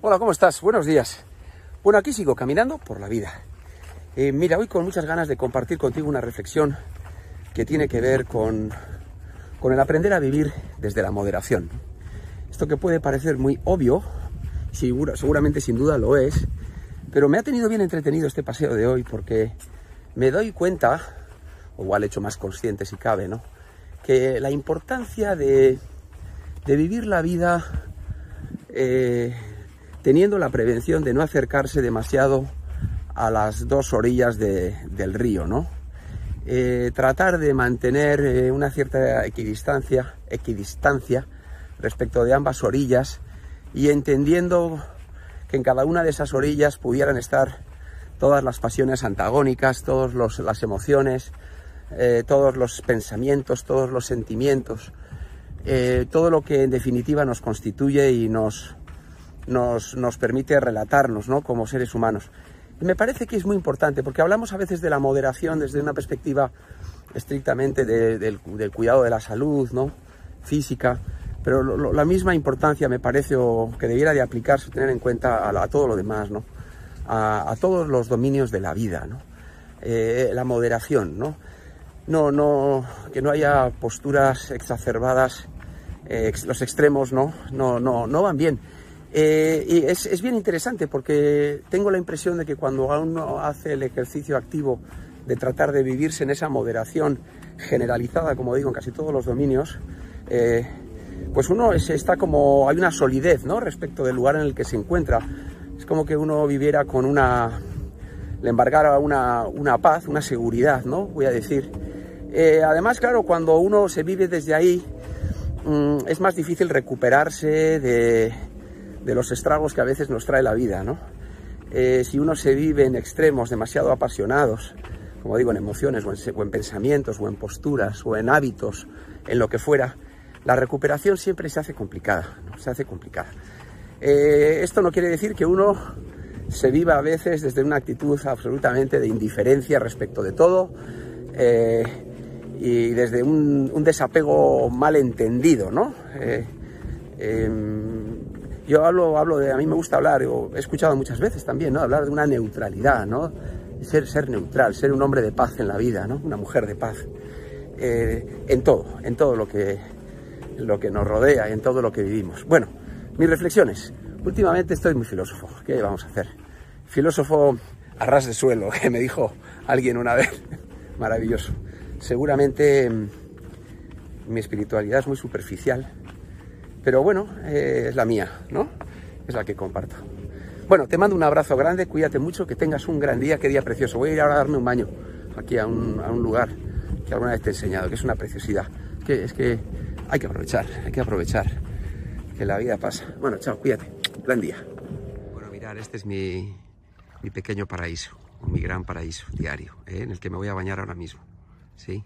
Hola, ¿cómo estás? Buenos días. Bueno, aquí sigo caminando por la vida. Eh, mira, hoy con muchas ganas de compartir contigo una reflexión que tiene que ver con, con el aprender a vivir desde la moderación. Esto que puede parecer muy obvio, segura, seguramente sin duda lo es, pero me ha tenido bien entretenido este paseo de hoy porque me doy cuenta, o igual hecho más consciente si cabe, ¿no? Que la importancia de, de vivir la vida eh, teniendo la prevención de no acercarse demasiado a las dos orillas de, del río, ¿no? Eh, tratar de mantener eh, una cierta equidistancia, equidistancia respecto de ambas orillas y entendiendo que en cada una de esas orillas pudieran estar todas las pasiones antagónicas, todas las emociones, eh, todos los pensamientos, todos los sentimientos, todo lo que en definitiva nos constituye y nos, nos, nos permite relatarnos ¿no? como seres humanos. Y me parece que es muy importante, porque hablamos a veces de la moderación desde una perspectiva estrictamente de, del, cuidado de la salud, ¿no? física, pero la misma importancia me parece que debiera de aplicarse, tener en cuenta a, todo lo demás, ¿no? a, a, todos los dominios de la vida, ¿no? Eh, la moderación, ¿no? No, no, que no haya posturas exacerbadas, eh, los extremos, ¿no? No, no, no van bien. Eh, y es, es, bien interesante porque tengo la impresión de que cuando uno hace el ejercicio activo de tratar de vivirse en esa moderación generalizada, como digo, en casi todos los dominios, eh, pues uno es, está como, hay una solidez, ¿no? Respecto del lugar en el que se encuentra. Es como que uno viviera con una, le embargara una, una paz, una seguridad, ¿no? Voy a decir. Eh, además, claro, cuando uno se vive desde ahí, mmm, es más difícil recuperarse de, de los estragos que a veces nos trae la vida, ¿no? Eh, si uno se vive en extremos demasiado apasionados, como digo, en emociones o en, pensamientos o en posturas o en hábitos, en lo que fuera, la recuperación siempre se hace complicada, ¿no? se hace complicada. Eh, esto no quiere decir que uno se viva a veces desde una actitud absolutamente de indiferencia respecto de todo eh, y desde un, desapego mal entendido, ¿no? Em, yo hablo, hablo de, a mí me gusta hablar, he escuchado muchas veces también, ¿no? Hablar de una neutralidad, ¿no? Ser, ser neutral, ser un hombre de paz en la vida, ¿no? Una mujer de paz. Eh, en todo, en todo lo que, lo que nos rodea, en todo lo que vivimos. Bueno, mis reflexiones. Últimamente estoy muy filósofo. ¿Qué vamos a hacer? Filósofo a ras de suelo, que me dijo alguien una vez. Maravilloso. Seguramente mi espiritualidad es muy superficial, pero bueno, eh, es la mía, ¿no? Es la que comparto. Bueno, te mando un abrazo grande, cuídate mucho, que tengas un gran día, qué día precioso. Voy a ir ahora a darme un baño aquí a un, a un lugar que alguna vez te he enseñado, que es una preciosidad. Que es que hay que aprovechar, hay que aprovechar que la vida pasa. Bueno, chao, cuídate. Gran día. Bueno, mirar, este es mi, mi pequeño paraíso, mi gran paraíso diario, ¿eh? en el que me voy a bañar ahora mismo. ¿Sí?